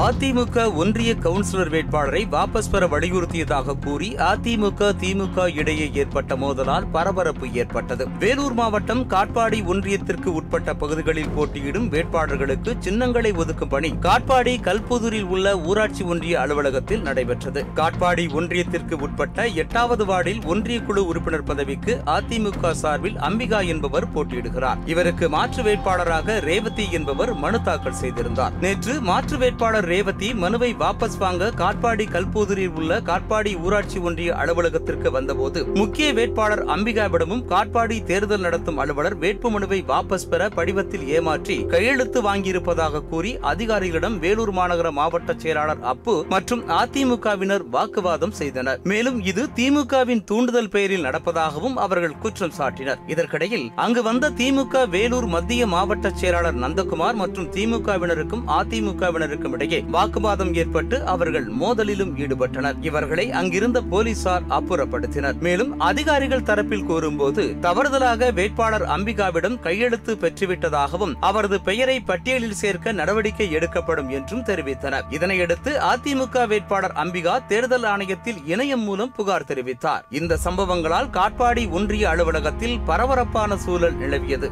அதிமுக ஒன்றிய கவுன்சிலர் வேட்பாளரை வாபஸ் பெற வலியுறுத்தியதாக கூறி அதிமுக திமுக இடையே ஏற்பட்ட மோதலால் பரபரப்பு ஏற்பட்டது. வேலூர் மாவட்டம் காட்பாடி ஒன்றியத்திற்கு உட்பட்ட பகுதிகளில் போட்டியிடும் வேட்பாளர்களுக்கு சின்னங்களை ஒதுக்கும் பணி காட்பாடி கல்புதூரில் உள்ள ஊராட்சி ஒன்றிய அலுவலகத்தில் நடைபெற்றது. காட்பாடி ஒன்றியத்திற்கு உட்பட்ட எட்டாவது வார்டில் ஒன்றிய குழு உறுப்பினர் பதவிக்கு அதிமுக சார்பில் அம்பிகா என்பவர் போட்டியிடுகிறார். இவருக்கு மாற்று வேட்பாளராக ரேவதி என்பவர் மனு தாக்கல் செய்திருந்தார். நேற்று மாற்று வேட்பாளர் ரேவதி மனுவை வாபஸ் வாங்க காட்பாடி கல்பூதூரில் உள்ள காட்பாடி ஊராட்சி ஒன்றிய அலுவலகத்திற்கு வந்தபோது முக்கிய வேட்பாளர் அம்பிகாவிடமும் காட்பாடி தேர்தல் நடத்தும் அலுவலர் வேட்புமனுவை வாபஸ் பெற படிவத்தில் ஏமாற்றி கையெழுத்து வாங்கியிருப்பதாக கூறி அதிகாரிகளிடம் வேலூர் மாநகர மாவட்ட செயலாளர் அப்பு மற்றும் அதிமுகவினர் வாக்குவாதம் செய்தனர். மேலும் இது திமுகவின் தூண்டுதல் பெயரில் நடப்பதாகவும் அவர்கள் குற்றம் சாட்டினர். இதற்கிடையில் அங்கு வந்த திமுக வேலூர் மத்திய மாவட்ட செயலாளர் நந்தகுமார் மற்றும் திமுகவினருக்கும் அதிமுகவினருக்கும் இடையே வாக்குவாதம் ஏற்பட்டு அவர்கள் மோதலிலும் ஈடுபட்டனர். இவர்களை அங்கிருந்த போலீசார் அப்புறப்படுத்தினர். மேலும் அதிகாரிகள் தரப்பில் கூறும்போது தவறுதலாக வேட்பாளர் அம்பிகாவிடம் கையெழுத்து பெற்றுவிட்டதாகவும் அவரது பெயரை பட்டியலில் சேர்க்க நடவடிக்கை எடுக்கப்படும் என்றும் தெரிவித்தனர். இதனையடுத்து அதிமுக வேட்பாளர் அம்பிகா தேர்தல் ஆணையத்தில் இணையம் மூலம் புகார் தெரிவித்தார். இந்த சம்பவங்களால் காட்பாடி ஒன்றிய அலுவலகத்தில் பரபரப்பான சூழல் நிலவியது.